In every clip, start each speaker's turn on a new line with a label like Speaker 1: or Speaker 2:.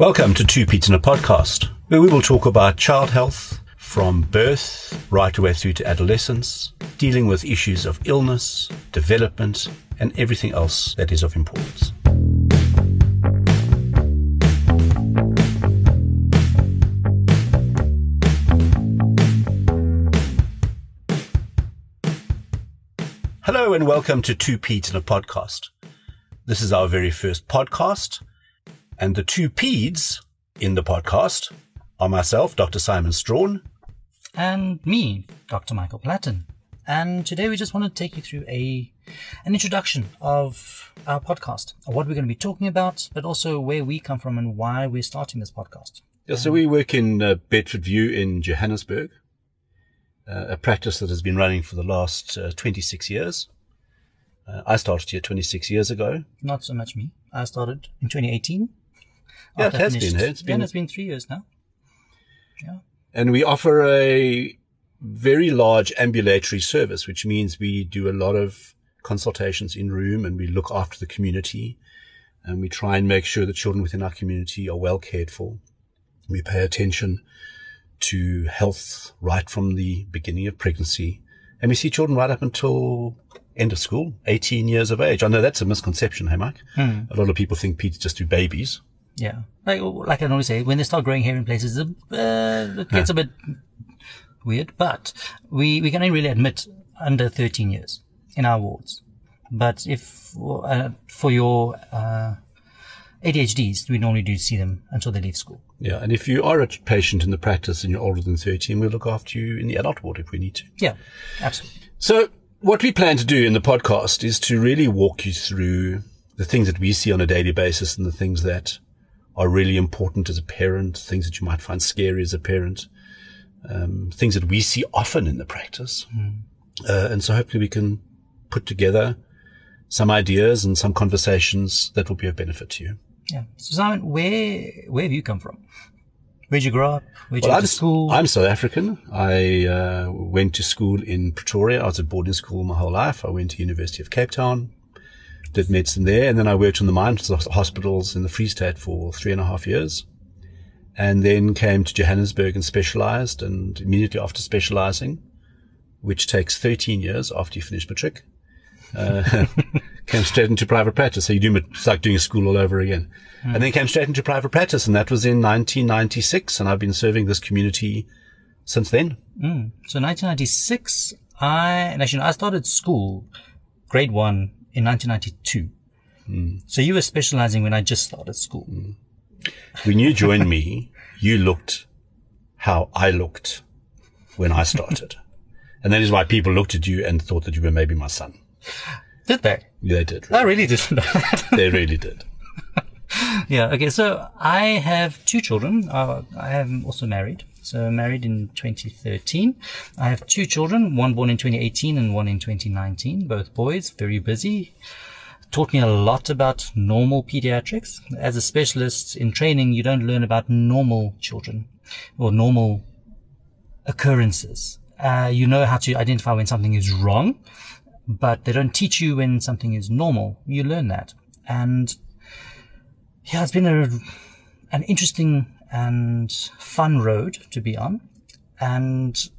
Speaker 1: Welcome to Two Peds in a Podcast, where we will talk about child health from birth right away through to adolescence, dealing with issues of illness, development, and everything else that is of importance. Hello and welcome to Two Peds in a Podcast. This is our very first podcast and the two peds in the podcast are myself, Dr. Simon Strawn.
Speaker 2: And me, Dr. Michael Platten. And today we just want to take you through a an introduction of our podcast, what we're going to be talking about, but also where we come from and why we're starting this podcast.
Speaker 1: Yeah, so we work in uh, Bedfordview in Johannesburg, uh, a practice that has been running for the last uh, 26 years. Uh, I started here 26 years ago.
Speaker 2: Not so much me. I started in 2018
Speaker 1: yeah, it has been. It's
Speaker 2: been. it's been three years now. Yeah.
Speaker 1: And we offer a very large ambulatory service, which means we do a lot of consultations in room and we look after the community and we try and make sure that children within our community are well cared for. We pay attention to health right from the beginning of pregnancy. And we see children right up until end of school, 18 years of age. I know that's a misconception, hey, Mike? Hmm. A lot of people think peds just do babies.
Speaker 2: Yeah. Like, like I normally say, when they start growing hair in places, uh, it gets yeah. a bit weird, but we, we can only really admit under 13 years in our wards. But if, uh, for your, uh, ADHDs, we normally do see them until they leave school.
Speaker 1: Yeah, and if you are a patient in the practice and you're older than 13, we'll look after you in the adult ward if we need to.
Speaker 2: Yeah, absolutely.
Speaker 1: So what we plan to do in the podcast is to really walk you through the things that we see on a daily basis and the things that are really important as a parent, things that you might find scary as a parent, um, things that we see often in the practice. Mm. Uh, and so hopefully we can put together some ideas and some conversations that will be of benefit to you.
Speaker 2: Yeah. So Simon, where, where have you come from? Where'd you grow up? Where'd well, you go
Speaker 1: to
Speaker 2: school?
Speaker 1: I'm South African. I uh, went to school in Pretoria. I was at boarding school my whole life. I went to University of Cape Town did medicine there. And then I worked on the mines hospitals in the Free State for three and a half years. And then came to Johannesburg and specialized. And immediately after specializing, which takes 13 years after you finish matric, uh, came straight into private practice. So you do, it's like doing a school all over again. Mm. And then came straight into private practice. And that was in 1996. And I've been serving this community since then.
Speaker 2: Mm. So 1996, I, and actually, I started school, grade one in 1992. Mm. So you were specializing when I just started school. Mm.
Speaker 1: When you joined me, you looked how I looked when I started. and that is why people looked at you and thought that you were maybe my son.
Speaker 2: Did they?
Speaker 1: They did.
Speaker 2: Really. I really didn't know that.
Speaker 1: they really did.
Speaker 2: yeah. Okay. So I have two children. Uh, I am also married. So married in 2013. I have two children, one born in 2018 and one in 2019, both boys, very busy. Taught me a lot about normal pediatrics. As a specialist in training, you don't learn about normal children or normal occurrences. Uh, you know how to identify when something is wrong, but they don't teach you when something is normal. You learn that. And yeah, it's been a, an interesting and fun road to be on and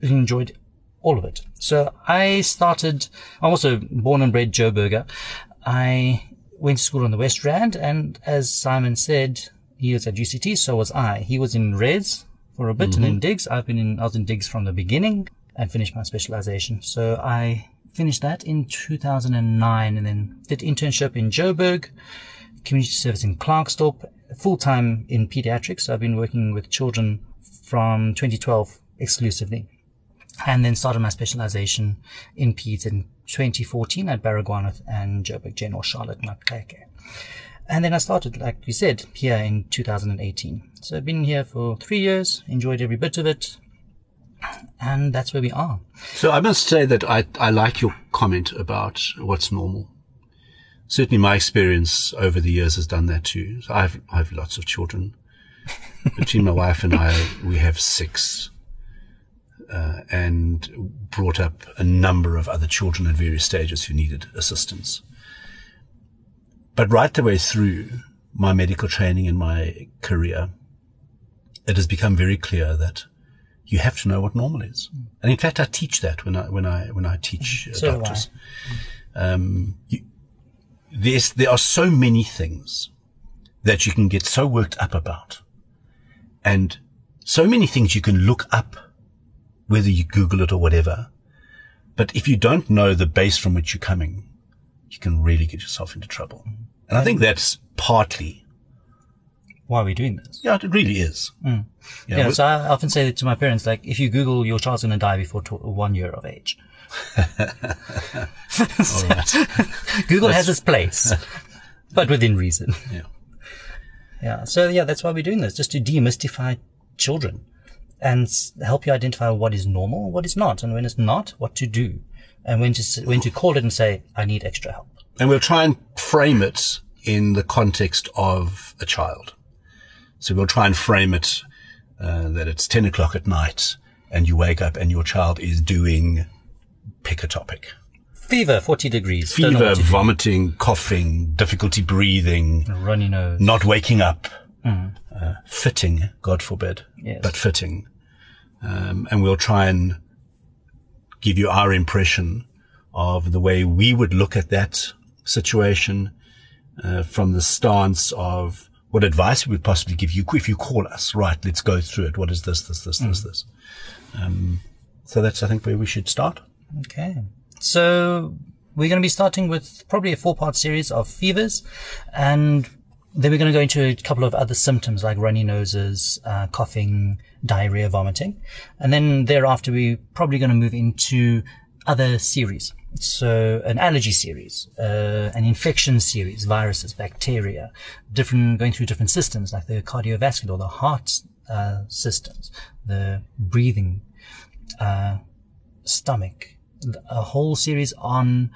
Speaker 2: enjoyed all of it. So I started, I'm also born and bred Joburger. I went to school on the West Rand and as Simon said, he was at UCT, so was I. He was in Reds for a bit mm-hmm. and in Digs. I've been in, I was in Diggs from the beginning and finished my specialization. So I finished that in 2009 and then did internship in Joburg, community service in Klerksdorp full time in pediatrics. I've been working with children from 2012 exclusively and then started my specialization in peds in 2014 at Baragwanath and Joburg General Charlotte Maxeke. And then I started, like you said, here in 2018. So I've been here for three years, enjoyed every bit of it. And that's where we are.
Speaker 1: So I must say that I, I like your comment about what's normal certainly my experience over the years has done that too. So I have, I have lots of children. Between my wife and I, we have six, uh, and brought up a number of other children at various stages who needed assistance. But right the way through, my medical training and my career, it has become very clear that you have to know what normal is. And in fact, I teach that when I, when I, when I teach uh,
Speaker 2: So I.
Speaker 1: doctors. Um, you, there's, there are so many things that you can get so worked up about and so many things you can look up, whether you Google it or whatever. But if you don't know the base from which you're coming, you can really get yourself into trouble. And I think that's partly,
Speaker 2: Why are we doing this?
Speaker 1: yeah, it really is. Mm.
Speaker 2: Yeah,
Speaker 1: Yeah,
Speaker 2: so I often say that to my parents, like, if you Google your child's going to die before tw- one year of age. Google has its place, but within reason.
Speaker 1: yeah.
Speaker 2: Yeah. So yeah, that's why we're doing this, just to demystify children and help you identify what is normal, what is not, and when it's not, what to do, and when to when to call it and say, "I need extra help."
Speaker 1: And we'll try and frame it in the context of a child. So we'll try and frame it uh, that it's 10 o'clock at night and you wake up and your child is doing, pick a topic.
Speaker 2: Fever, forty degrees.
Speaker 1: Fever, vomiting, coughing, difficulty breathing,
Speaker 2: runny nose.
Speaker 1: not waking up, uh, fitting, God forbid,
Speaker 2: Yes.
Speaker 1: but fitting. Um, and we'll try and give you our impression of the way we would look at that situation uh, from the stance of what advice would we possibly give you if you call us. Right, let's go through it. What is this, this, this, this, this? Um, so that's, I think, where we should start.
Speaker 2: Okay. So we're going to be starting with probably a four part series of fevers and then we're going to go into a couple of other symptoms like runny noses, uh, coughing, diarrhea, vomiting. And then thereafter we're probably going to move into other series. So an allergy series, uh, an infection series, viruses, bacteria, different, going through different systems like the cardiovascular, the heart, uh, systems, the breathing, uh, stomach, a whole series on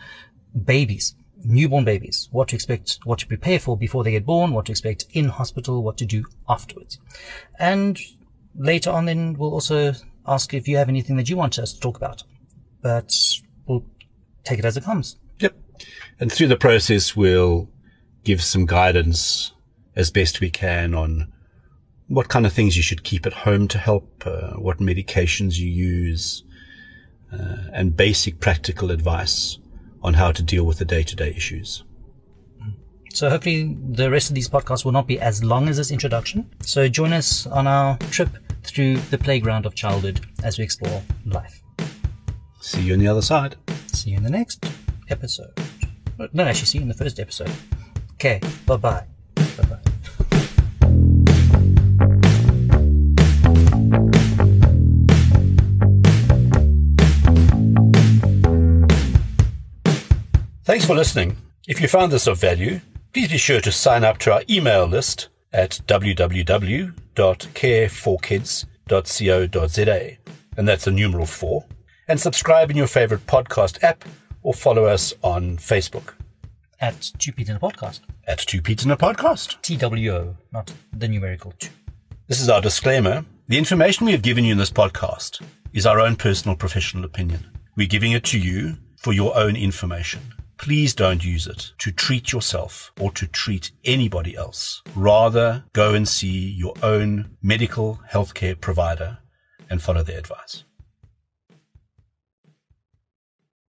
Speaker 2: babies, newborn babies, what to expect, what to prepare for before they get born, what to expect in hospital, what to do afterwards. And later on then we'll also ask if you have anything that you want us to talk about. But take it as it comes.
Speaker 1: Yep. And through the process, we'll give some guidance as best we can on what kind of things you should keep at home to help, uh, what medications you use, uh, and basic practical advice on how to deal with the day-to-day issues.
Speaker 2: So hopefully the rest of these podcasts will not be as long as this introduction. So join us on our trip through the playground of childhood as we explore life.
Speaker 1: See you on the other side.
Speaker 2: See you in the next episode. No, actually, see you in the first episode. Okay, bye bye.
Speaker 1: Thanks for listening. If you found this of value, please be sure to sign up to our email list at www.care4kids.co.za, and that's the numeral four, and subscribe in your favorite podcast app or follow us on Facebook
Speaker 2: At Two Peds in a Podcast.
Speaker 1: at Two Peds in a Podcast.
Speaker 2: TWO, not the numerical two.
Speaker 1: This is our disclaimer. The information we have given you in this podcast is our own personal professional opinion. We're giving it to you for your own information. Please don't use it to treat yourself or to treat anybody else. Rather, go and see your own medical healthcare provider and follow their advice.